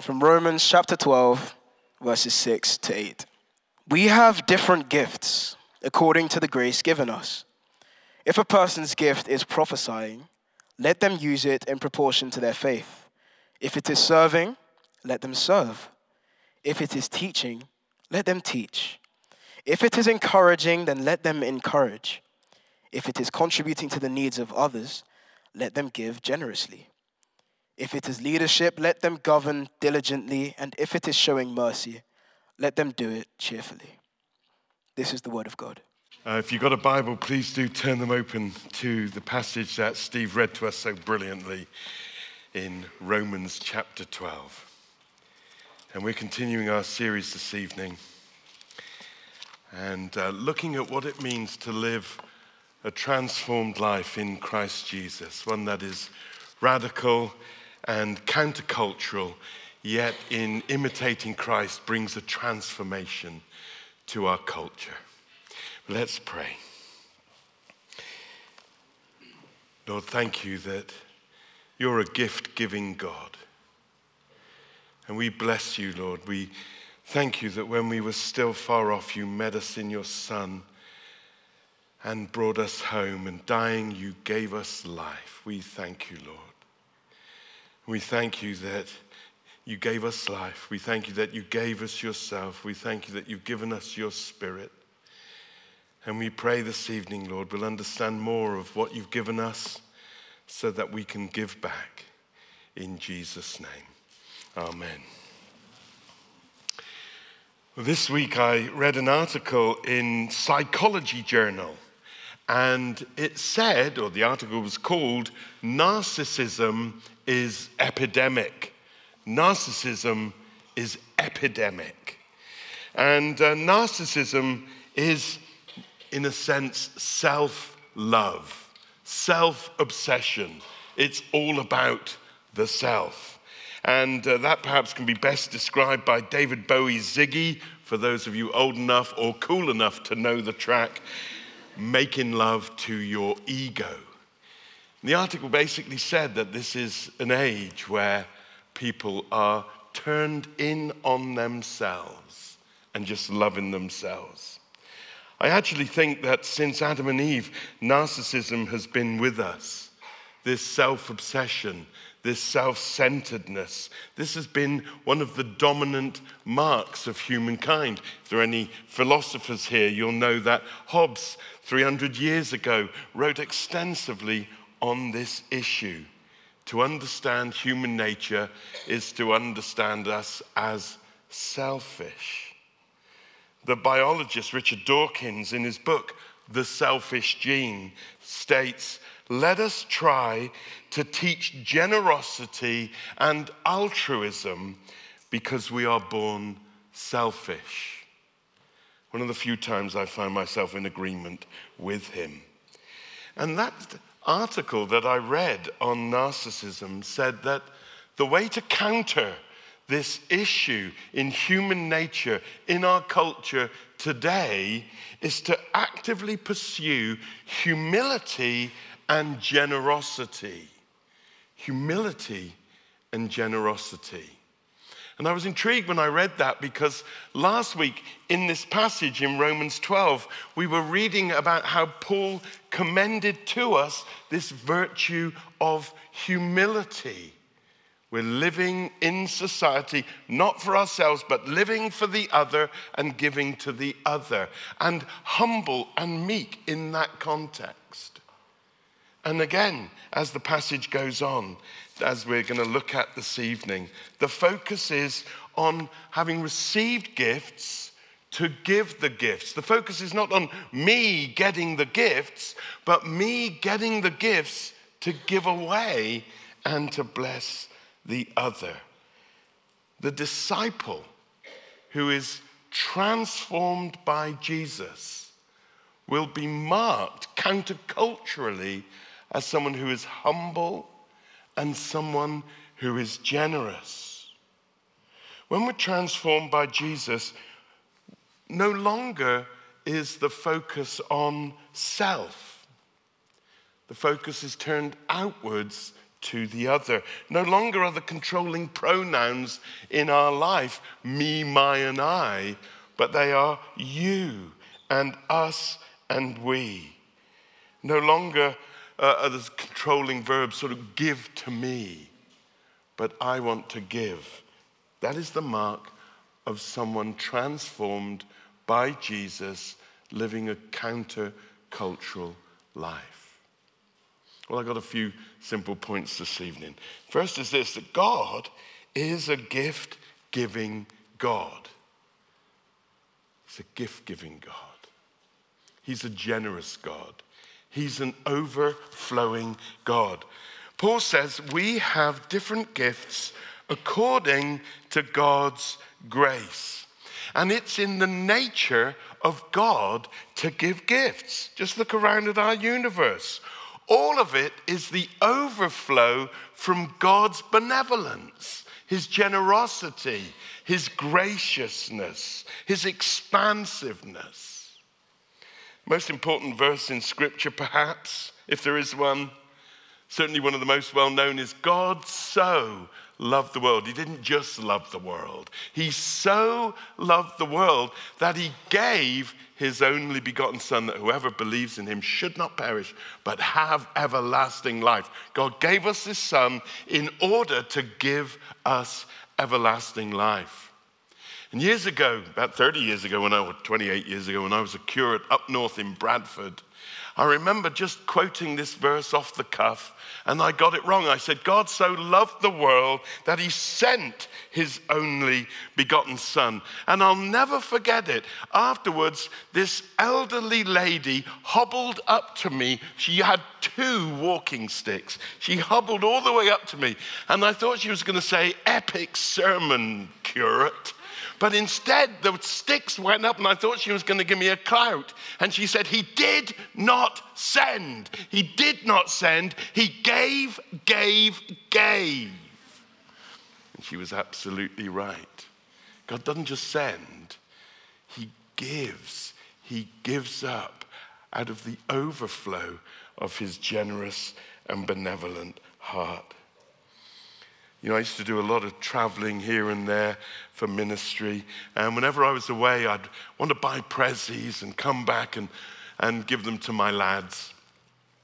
from Romans chapter 12, verses 6 to 8. We have different gifts according to the grace given us. If a person's gift is prophesying, let them use it in proportion to their faith. If it is serving, let them serve. If it is teaching, let them teach. If it is encouraging, then let them encourage. If it is contributing to the needs of others, let them give generously. If it is leadership, let them govern diligently, and if it is showing mercy, let them do it cheerfully. This is the word of God. Uh, if you've got a Bible, please do turn them open to the passage that Steve read to us so brilliantly in Romans chapter 12. And we're continuing our series this evening and uh, looking at what it means to live a transformed life in Christ Jesus, one that is radical and countercultural, yet in imitating Christ brings a transformation to our culture. Let's pray. Lord, thank you that you're a gift giving God. And we bless you, Lord. We thank you that when we were still far off, you met us in your Son and brought us home. And dying, you gave us life. We thank you, Lord. We thank you that you gave us life. We thank you that you gave us yourself. We thank you that you've given us your spirit. And we pray this evening, Lord, we'll understand more of what you've given us so that we can give back in Jesus' name. Amen. This week I read an article in Psychology Journal, and it said, or the article was called, Narcissism is Epidemic. Narcissism is epidemic. And uh, narcissism is in a sense, self love, self obsession. It's all about the self. And uh, that perhaps can be best described by David Bowie's Ziggy, for those of you old enough or cool enough to know the track, Making Love to Your Ego. The article basically said that this is an age where people are turned in on themselves and just loving themselves. I actually think that since Adam and Eve, narcissism has been with us. This self obsession, this self centeredness, this has been one of the dominant marks of humankind. If there are any philosophers here, you'll know that Hobbes, 300 years ago, wrote extensively on this issue. To understand human nature is to understand us as selfish. The biologist Richard Dawkins, in his book, The Selfish Gene, states let us try to teach generosity and altruism because we are born selfish. One of the few times I find myself in agreement with him. And that article that I read on narcissism said that the way to counter this issue in human nature, in our culture today, is to actively pursue humility and generosity. Humility and generosity. And I was intrigued when I read that because last week in this passage in Romans 12, we were reading about how Paul commended to us this virtue of humility. We're living in society, not for ourselves, but living for the other and giving to the other, and humble and meek in that context. And again, as the passage goes on, as we're going to look at this evening, the focus is on having received gifts to give the gifts. The focus is not on me getting the gifts, but me getting the gifts to give away and to bless the other. The disciple who is transformed by Jesus will be marked counterculturally as someone who is humble and someone who is generous. When we're transformed by Jesus, no longer is the focus on self. The focus is turned outwards to the other. No longer are the controlling pronouns in our life me, my, and I, but they are you and us and we. No longer uh, are the controlling verbs sort of give to me, but I want to give. That is the mark of someone transformed by Jesus living a counter cultural life. Well, I got a few simple points this evening. First is this that God is a gift giving God. He's a gift giving God. He's a generous God. He's an overflowing God. Paul says we have different gifts according to God's grace. And it's in the nature of God to give gifts. Just look around at our universe. All of it is the overflow from God's benevolence, His generosity, His graciousness, His expansiveness. Most important verse in Scripture, perhaps, if there is one, certainly one of the most well known, is God so loved the world. He didn't just love the world, He so loved the world that He gave His only begotten Son, that whoever believes in Him should not perish, but have everlasting life. God gave us His Son in order to give us everlasting life. And years ago, about 30 years ago, when I was 28 years ago, when I was a curate up north in Bradford, I remember just quoting this verse off the cuff, and I got it wrong. I said, God so loved the world that he sent his only begotten Son. And I'll never forget it. Afterwards, this elderly lady hobbled up to me. She had two walking sticks. She hobbled all the way up to me, and I thought she was going to say, Epic sermon, curate. But instead, the sticks went up, and I thought she was going to give me a clout. And she said, He did not send. He did not send. He gave, gave, gave. And she was absolutely right. God doesn't just send, He gives. He gives up out of the overflow of His generous and benevolent heart. You know, I used to do a lot of traveling here and there for ministry. And whenever I was away, I'd want to buy prezzies and come back and, and give them to my lads.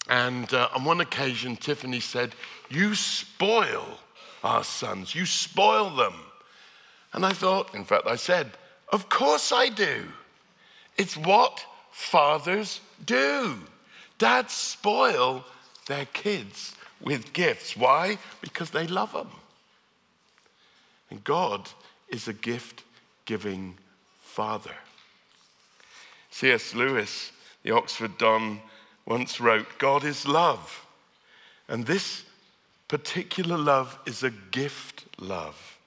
And uh, on one occasion, Tiffany said, You spoil our sons, you spoil them. And I thought, in fact, I said, Of course I do. It's what fathers do. Dads spoil their kids with gifts. Why? Because they love them. And God is a gift giving Father. C.S. Lewis, the Oxford Don, once wrote God is love. And this particular love is a gift love.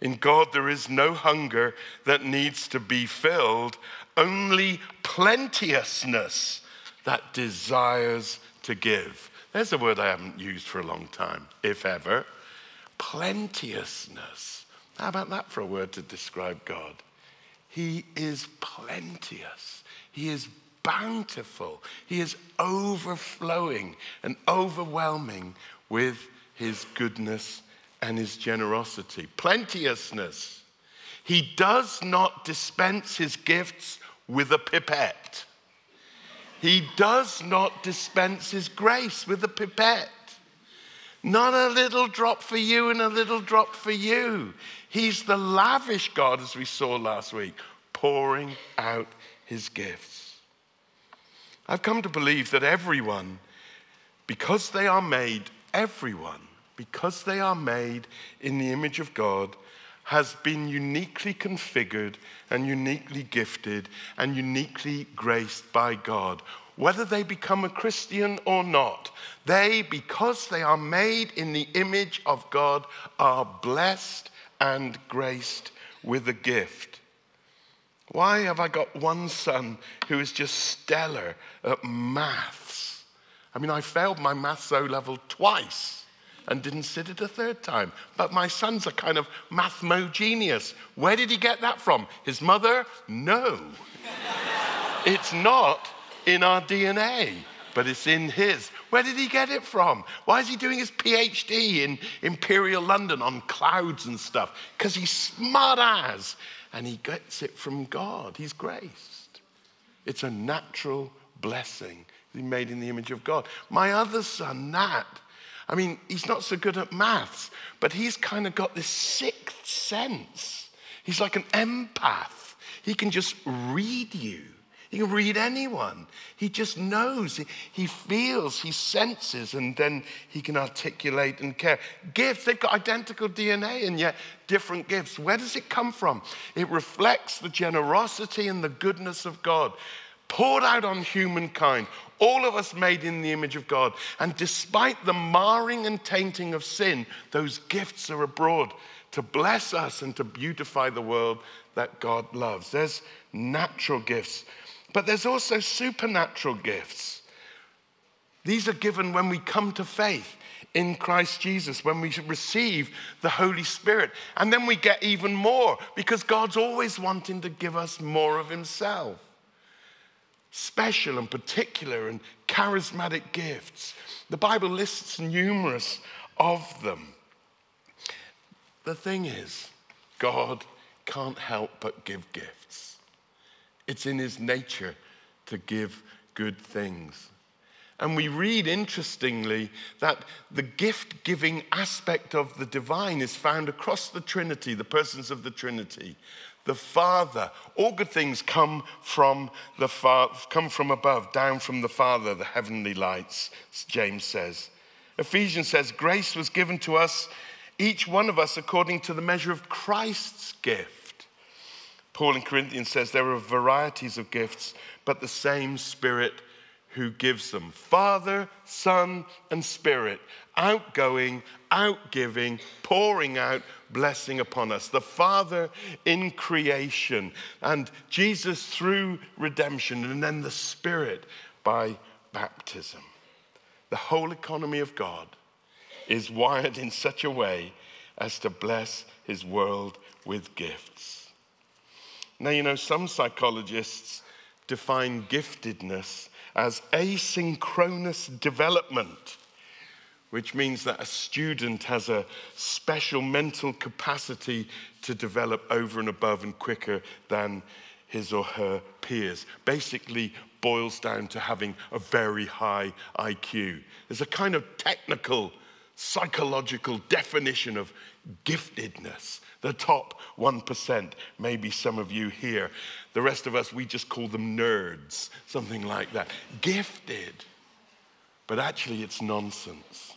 In God, there is no hunger that needs to be filled, only plenteousness that desires to give. There's a word I haven't used for a long time, if ever plenteousness. How about that for a word to describe God? He is plenteous. He is bountiful. He is overflowing and overwhelming with his goodness and his generosity. Plenteousness. He does not dispense his gifts with a pipette. He does not dispense his grace with a pipette. Not a little drop for you and a little drop for you. He's the lavish God, as we saw last week, pouring out his gifts. I've come to believe that everyone, because they are made, everyone, because they are made in the image of God, has been uniquely configured and uniquely gifted and uniquely graced by God whether they become a Christian or not, they, because they are made in the image of God, are blessed and graced with a gift. Why have I got one son who is just stellar at maths? I mean, I failed my maths O level twice and didn't sit it a third time. But my son's a kind of mathmo genius. Where did he get that from? His mother? No. it's not in our DNA, but it's in His. Where did he get it from? Why is he doing his PhD in Imperial London on clouds and stuff? Because he's smart as, and he gets it from God. He's graced. It's a natural blessing. He's made in the image of God. My other son, Nat, I mean, he's not so good at maths, but he's kind of got this sixth sense. He's like an empath. He can just read you. He can read anyone. He just knows. He feels, he senses, and then he can articulate and care. Gifts, they've got identical DNA and yet different gifts. Where does it come from? It reflects the generosity and the goodness of God poured out on humankind, all of us made in the image of God. And despite the marring and tainting of sin, those gifts are abroad to bless us and to beautify the world that God loves. There's natural gifts, but there's also supernatural gifts. These are given when we come to faith in Christ Jesus, when we receive the Holy Spirit. And then we get even more because God's always wanting to give us more of Himself special and particular and charismatic gifts. The Bible lists numerous of them. The thing is, God can't help but give gifts. It's in his nature to give good things. And we read interestingly that the gift giving aspect of the divine is found across the Trinity, the persons of the Trinity the Father. All good things come from the Father, come from above, down from the Father, the heavenly lights, James says. Ephesians says, Grace was given to us, each one of us, according to the measure of Christ's gift. Paul in Corinthians says, There are varieties of gifts, but the same Spirit who gives them Father, Son, and Spirit, outgoing, outgiving, pouring out blessing upon us. The Father in creation, and Jesus through redemption, and then the Spirit by baptism. The whole economy of God is wired in such a way as to bless his world with gifts. Now, you know, some psychologists define giftedness as asynchronous development, which means that a student has a special mental capacity to develop over and above and quicker than his or her peers. Basically, boils down to having a very high IQ. There's a kind of technical, psychological definition of giftedness. The top 1%, maybe some of you here. The rest of us, we just call them nerds, something like that. Gifted. But actually, it's nonsense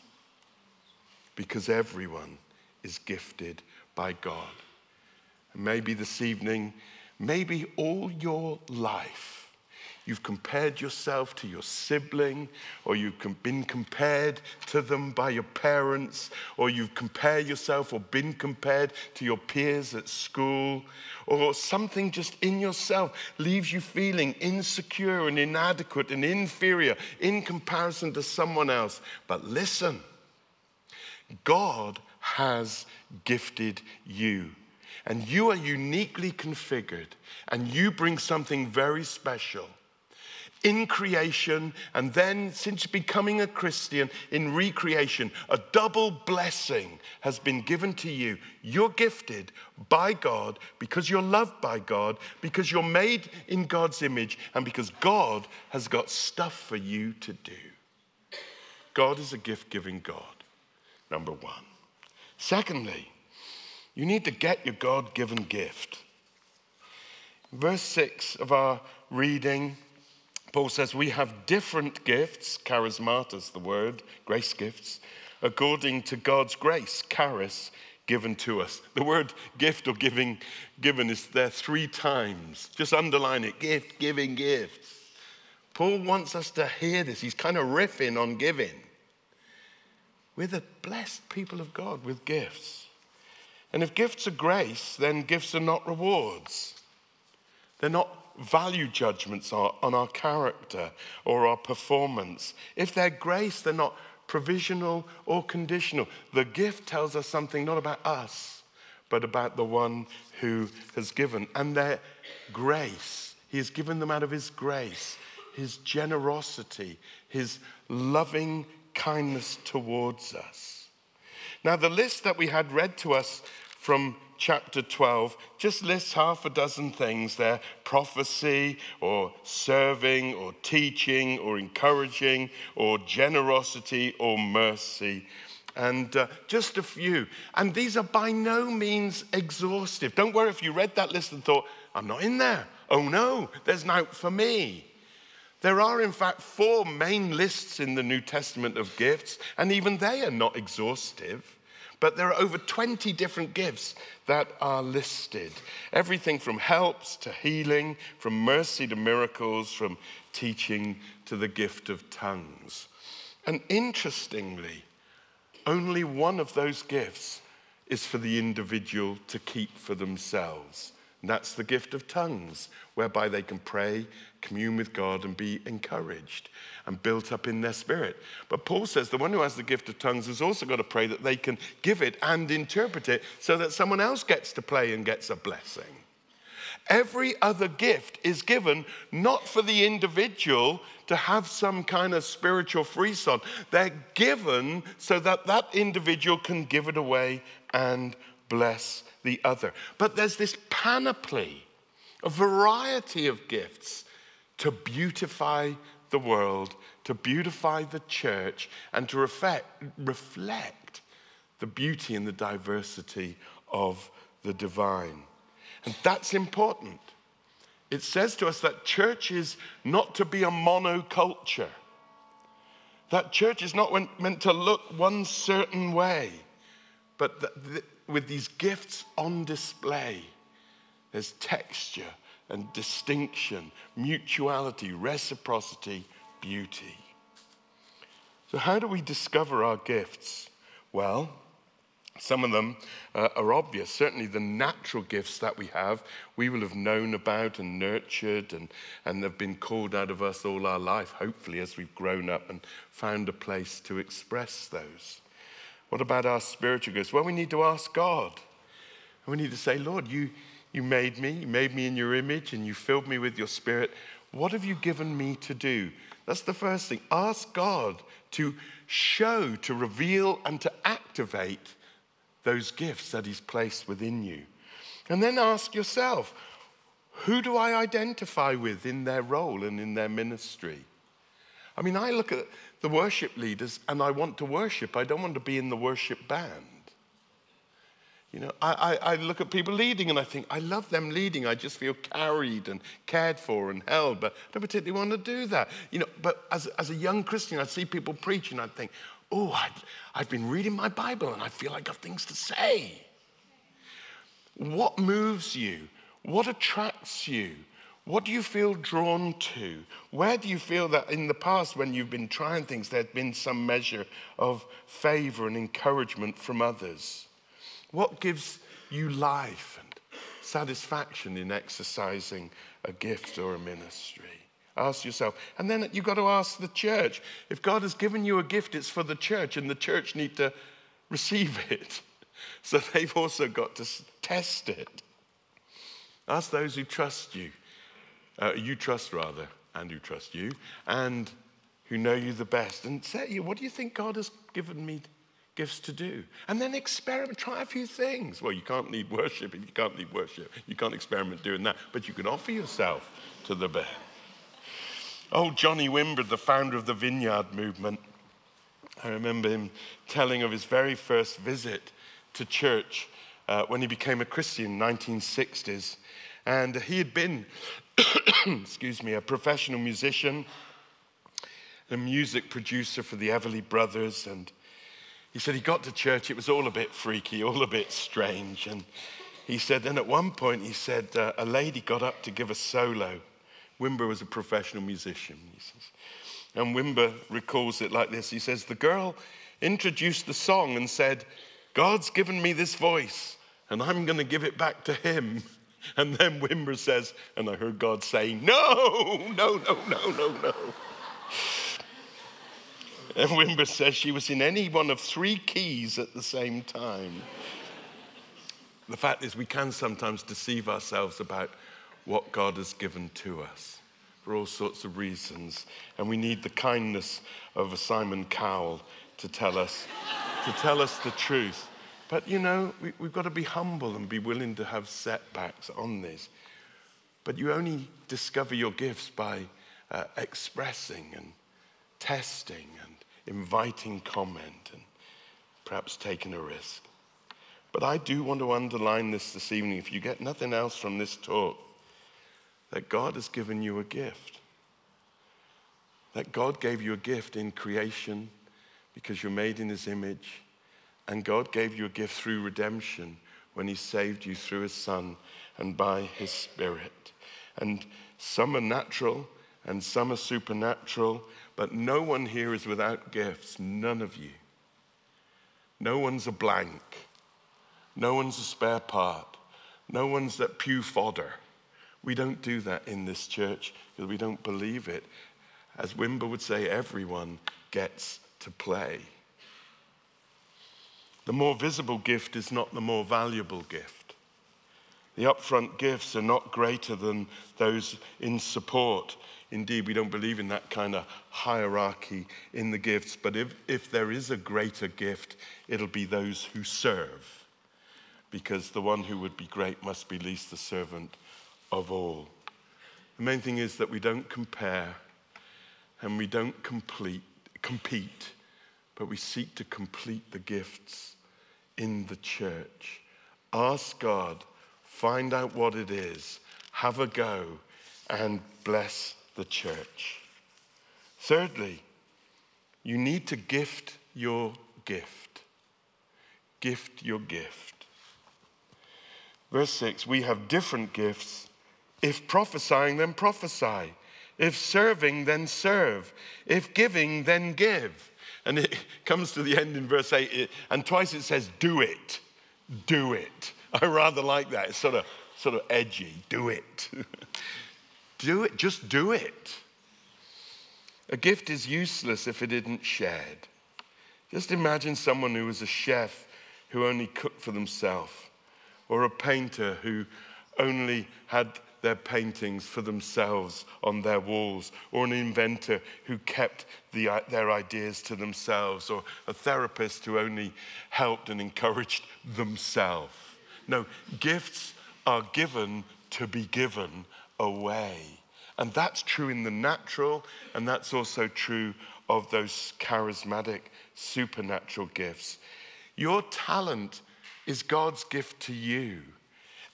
because everyone is gifted by God. And maybe this evening, maybe all your life, You've compared yourself to your sibling, or you've been compared to them by your parents, or you've compared yourself or been compared to your peers at school, or something just in yourself leaves you feeling insecure and inadequate and inferior in comparison to someone else. But listen, God has gifted you. And you are uniquely configured, and you bring something very special in creation, and then since becoming a Christian, in recreation. A double blessing has been given to you. You're gifted by God because you're loved by God, because you're made in God's image, and because God has got stuff for you to do. God is a gift giving God, number one. Secondly, you need to get your God given gift. Verse 6 of our reading Paul says we have different gifts, charismatas, the word, grace gifts, according to God's grace, charis, given to us. The word gift or giving, given is there three times. Just underline it gift, giving, gifts. Paul wants us to hear this. He's kind of riffing on giving. We're the blessed people of God with gifts. And if gifts are grace, then gifts are not rewards. They're not value judgments are on our character or our performance. If they're grace, they're not provisional or conditional. The gift tells us something not about us, but about the one who has given. And their grace, he has given them out of his grace. his generosity, his loving kindness towards us. Now, the list that we had read to us from chapter 12 just lists half a dozen things there prophecy, or serving, or teaching, or encouraging, or generosity, or mercy. And uh, just a few. And these are by no means exhaustive. Don't worry if you read that list and thought, I'm not in there. Oh no, there's note for me. There are, in fact, four main lists in the New Testament of gifts, and even they are not exhaustive. But there are over 20 different gifts that are listed. Everything from helps to healing, from mercy to miracles, from teaching to the gift of tongues. And interestingly, only one of those gifts is for the individual to keep for themselves. And that's the gift of tongues, whereby they can pray, commune with God, and be encouraged and built up in their spirit. But Paul says the one who has the gift of tongues has also got to pray that they can give it and interpret it so that someone else gets to play and gets a blessing. Every other gift is given not for the individual to have some kind of spiritual frisson. They're given so that that individual can give it away and bless the other. But there's this panoply, a variety of gifts to beautify the world, to beautify the church, and to reflect, reflect the beauty and the diversity of the divine. And that's important. It says to us that church is not to be a monoculture. That church is not meant to look one certain way, but with these gifts on display, there's texture and distinction, mutuality, reciprocity, beauty. So, how do we discover our gifts? Well, some of them uh, are obvious. Certainly, the natural gifts that we have, we will have known about and nurtured, and, and they've been called out of us all our life, hopefully, as we've grown up and found a place to express those. What about our spiritual gifts? Well, we need to ask God. And we need to say, Lord, you, you made me, you made me in your image, and you filled me with your spirit. What have you given me to do? That's the first thing. Ask God to show, to reveal, and to activate those gifts that He's placed within you. And then ask yourself, who do I identify with in their role and in their ministry? I mean, I look at the worship leaders and I want to worship. I don't want to be in the worship band. You know, I, I, I, look at people leading and I think, I love them leading. I just feel carried and cared for and held, but I don't particularly want to do that. You know, but as, as a young Christian, I see people preach and I think, oh, I, I've been reading my Bible and I feel I've got things to say. What moves you? What attracts you? What do you feel drawn to? Where do you feel that in the past, when you've been trying things, there's been some measure of favor and encouragement from others? What gives you life and satisfaction in exercising a gift or a ministry? Ask yourself. And then you've got to ask the church. If God has given you a gift, it's for the church, and the church need to receive it. So they've also got to test it. Ask those who trust you uh, you trust rather, and who trust you, and who know you the best, and say, you, what do you think God has given me gifts to do? And then experiment, try a few things. Well, you can't lead worship if you can't lead worship. You can't experiment doing that, but you can offer yourself to the band. Oh, Johnny Wimber, the founder of the Vineyard movement, I remember him telling of his very first visit to church uh, when he became a Christian in the 1960s. And he had been excuse me, a professional musician, a music producer for the Everly Brothers. And he said he got to church, it was all a bit freaky, all a bit strange. And he said, then at one point, he said, uh, a lady got up to give a solo. Wimber was a professional musician, he says. And Wimber recalls it like this He says, The girl introduced the song and said, God's given me this voice, and I'm going to give it back to him. And then Wimber says, and I heard God saying, No, no, no, no, no, no. And Wimber says she was in any one of three keys at the same time. The fact is, we can sometimes deceive ourselves about what God has given to us. for all sorts of reasons. And we need the kindness of a Simon Cowell to tell us, to tell us the truth. But you know, we, have got to be humble and be willing to have setbacks on this. But you only discover your gifts by uh, expressing and testing and inviting comment and perhaps taking a risk. But I do want to underline this this evening, if you get nothing else from this talk, that God has given you a gift. That God gave you a gift in creation because you're made in His image. And God gave you a gift through redemption when He saved you through His Son and by His Spirit. And some are natural and some are supernatural, but no one here is without gifts. None of you. No one's a blank. No one's a spare part. No one's that pew fodder. We don't do that in this church because we don't believe it. As Wimber would say, everyone gets to play. The more visible gift is not the more valuable gift. The upfront gifts are not greater than those in support. Indeed, we don't believe in that kind of hierarchy in the gifts, but if, if there is a greater gift, it'll be those who serve because the one who would be great must be least the servant of all. The main thing is that we don't compare and we don't complete, compete, but we seek to complete the gifts in the church. Ask God, find out what it is, have a go, and bless the church. Thirdly, you need to gift your gift. Gift your gift. Verse 6 We have different gifts. If prophesying, then prophesy. If serving, then serve. If giving, then give. And it comes to the end in verse 8, and twice it says, Do it. Do it. I rather like that. It's sort of, sort of edgy. Do it. do it. Just do it. A gift is useless if it isn't shared. Just imagine someone who was a chef who only cooked for themselves or a painter who only had their paintings for themselves on their walls, or an inventor who kept the, uh, their ideas to themselves, or a therapist who only helped and encouraged themselves. No, gifts are given to be given away. And that's true in the natural, and that's also true of those charismatic, supernatural gifts. Your talent is God's gift to you.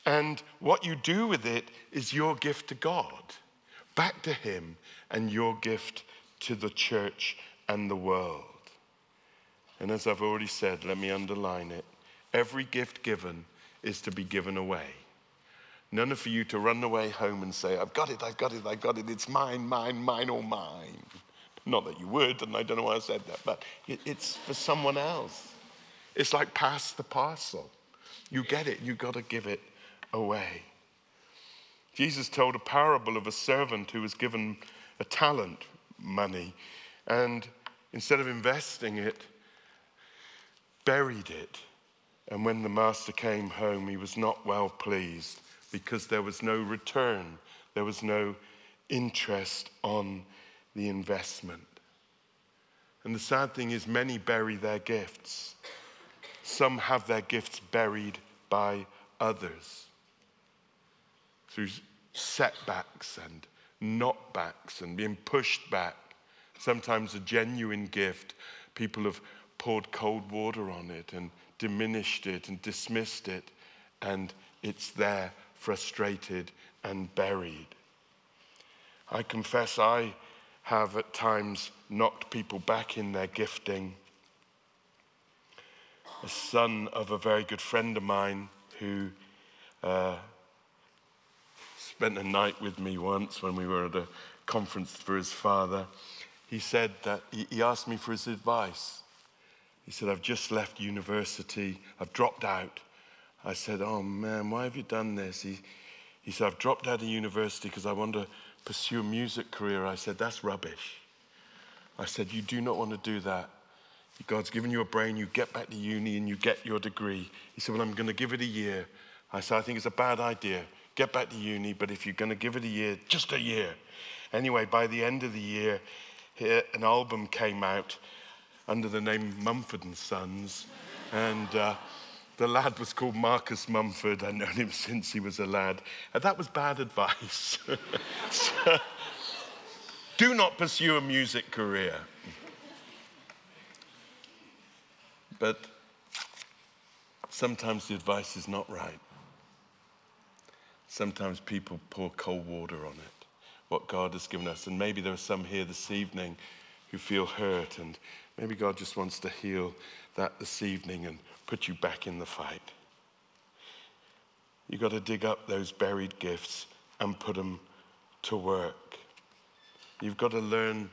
And what you do with it is your gift to God, back to Him, and your gift to the church and the world. And as I've already said, let me underline it every gift given is to be given away. None of you to run away home and say, I've got it, I've got it, I've got it, it's mine, mine, mine, or mine. Not that you would, and I don't know why I said that, but it's for someone else. It's like pass the parcel. You get it, you've got to give it away. Jesus told a parable of a servant who was given a talent, money, and instead of investing it, buried it. And when the master came home, he was not well pleased because there was no return, there was no interest on the investment. And the sad thing is, many bury their gifts. Some have their gifts buried by others through setbacks and knockbacks and being pushed back. Sometimes a genuine gift, people have poured cold water on it and diminished it and dismissed it, and it's there frustrated and buried. I confess I have at times knocked people back in their gifting a son of a very good friend of mine who uh, spent a night with me once when we were at a conference for his father. He said that he, he asked me for his advice. He said, I've just left university, I've dropped out. I said, Oh man, why have you done this? He, he said, I've dropped out of university because I want to pursue a music career. I said, That's rubbish. I said, You do not want to do that. God's given you a brain, you get back to uni and you get your degree. He said, Well, I'm going to give it a year. I said, I think it's a bad idea. Get back to uni, but if you're going to give it a year, just a year. Anyway, by the end of the year, an album came out under the name Mumford and Sons, and uh, the lad was called Marcus Mumford. I've known him since he was a lad, and that was bad advice. so, do not pursue a music career. But sometimes the advice is not right. Sometimes people pour cold water on it, what God has given us. And maybe there are some here this evening who feel hurt, and maybe God just wants to heal that this evening and put you back in the fight. You've got to dig up those buried gifts and put them to work. You've got to learn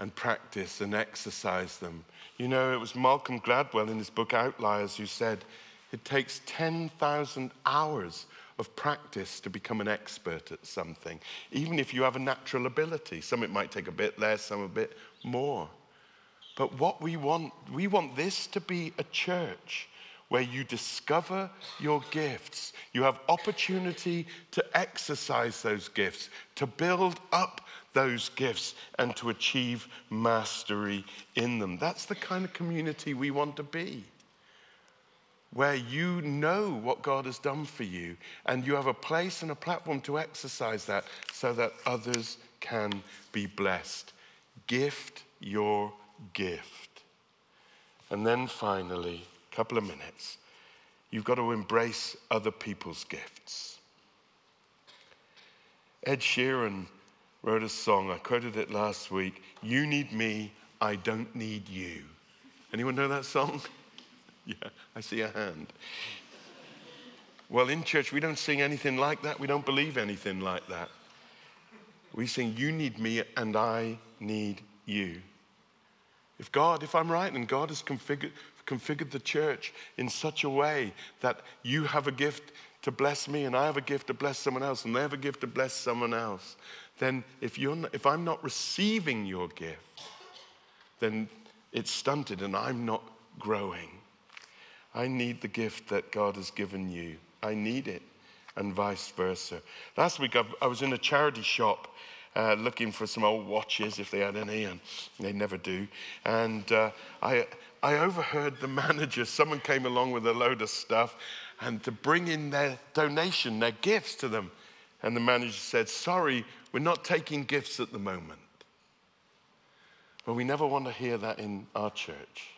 and practice and exercise them. You know, it was Malcolm Gladwell in his book Outliers who said it takes 10,000 hours of practice to become an expert at something, even if you have a natural ability. Some it might take a bit less, some a bit more. But what we want, we want this to be a church where you discover your gifts. You have opportunity to exercise those gifts, to build up those gifts, and to achieve mastery in them. That's the kind of community we want to be where you know what God has done for you and you have a place and a platform to exercise that so that others can be blessed. Gift your gift. And then finally, a couple of minutes, you've got to embrace other people's gifts. Ed Sheeran wrote a song, I quoted it last week You need me, I don't need you. Anyone know that song? Yeah, I see a hand. Well, in church, we don't sing anything like that. We don't believe anything like that. We sing, You need me and I need you. If God, if I'm right, and God has configured, configured the church in such a way that you have a gift to bless me and I have a gift to bless someone else and they have a gift to bless someone else, then if, you're not, if I'm not receiving your gift, then it's stunted and I'm not growing. I need the gift that God has given you. I need it, and vice versa. Last week, I was in a charity shop uh, looking for some old watches if they had any, and they never do. And uh, I, I overheard the manager, someone came along with a load of stuff, and to bring in their donation, their gifts to them. And the manager said, Sorry, we're not taking gifts at the moment. Well, we never want to hear that in our church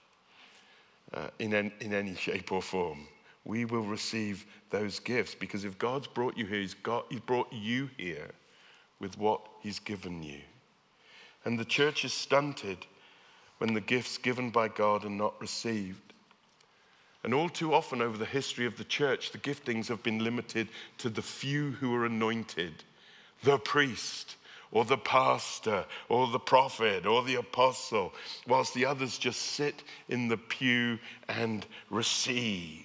uh, in, in any shape or form. We will receive those gifts because if God's brought you here, He's, got, he's brought you here with what He's given you. And the church is stunted when the gifts given by God are not received. And all too often over the history of the church, the giftings have been limited to the few who are anointed the priest, or the pastor, or the prophet, or the apostle, whilst the others just sit in the pew and receive.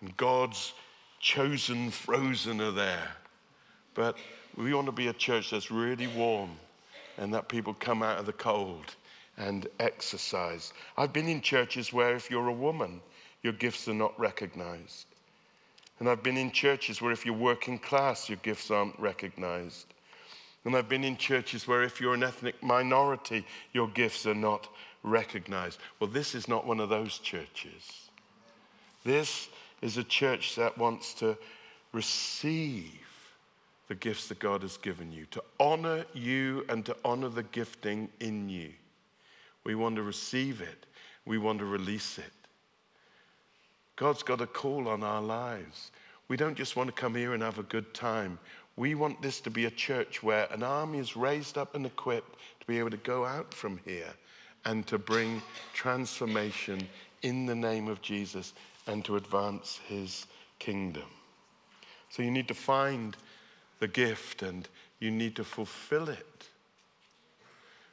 And God's chosen frozen are there. But we want to be a church that's really warm and that people come out of the cold and exercise. I've been in churches where if you're a woman, your gifts are not recognized. And I've been in churches where if you're working class, your gifts aren't recognized. And I've been in churches where if you're an ethnic minority, your gifts are not recognized. Well, this is not one of those churches. This is a church that wants to receive the gifts that God has given you, to honor you and to honor the gifting in you. We want to receive it, we want to release it. God's got a call on our lives. We don't just want to come here and have a good time. We want this to be a church where an army is raised up and equipped to be able to go out from here and to bring transformation in the name of Jesus and to advance his kingdom. So you need to find the gift and you need to fulfill it.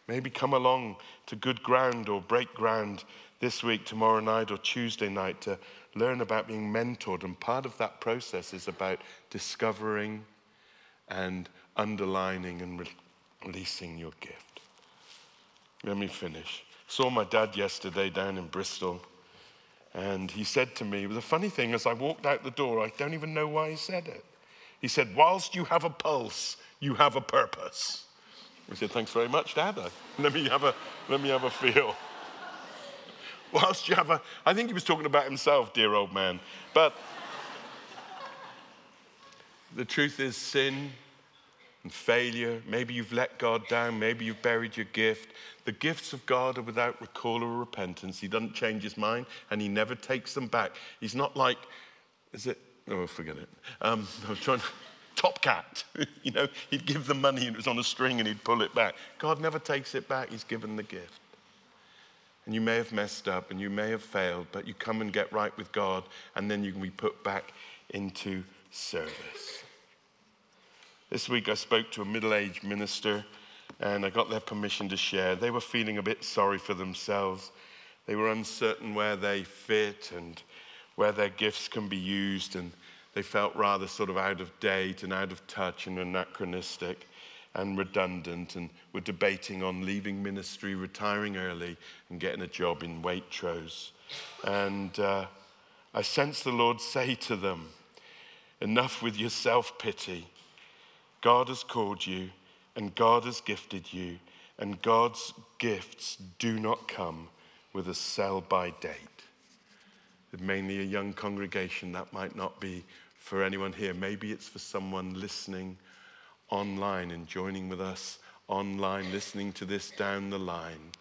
Maybe come along to good ground or break ground this week, tomorrow night, or Tuesday night to learn about being mentored. And part of that process is about discovering and underlining and releasing your gift. Let me finish. Saw my dad yesterday down in Bristol, and he said to me, the funny thing as I walked out the door, I don't even know why he said it. He said, Whilst you have a pulse, you have a purpose. We said, thanks very much, Dad. Let me have a, let me have a feel. Whilst you have a, I think he was talking about himself, dear old man. But the truth is, sin and failure, maybe you've let God down, maybe you've buried your gift. The gifts of God are without recall or repentance. He doesn't change his mind and he never takes them back. He's not like, is it? Oh, forget it. Um, I was trying to. Top cat. you know, he'd give the money and it was on a string and he'd pull it back. God never takes it back, he's given the gift. And you may have messed up and you may have failed, but you come and get right with God and then you can be put back into service. This week I spoke to a middle aged minister and I got their permission to share. They were feeling a bit sorry for themselves. They were uncertain where they fit and where their gifts can be used, and they felt rather sort of out of date and out of touch and anachronistic and redundant, and were debating on leaving ministry, retiring early, and getting a job in Waitrose. And uh, I sensed the Lord say to them, Enough with your self pity. God has called you, and God has gifted you, and God's gifts do not come with a sell by date. Mainly a young congregation, that might not be for anyone here. Maybe it's for someone listening online and joining with us online, listening to this down the line.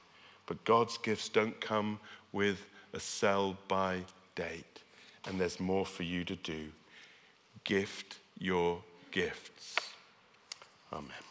But God's gifts don't come with a sell by date, and there's more for you to do. Gift your gifts. Amen.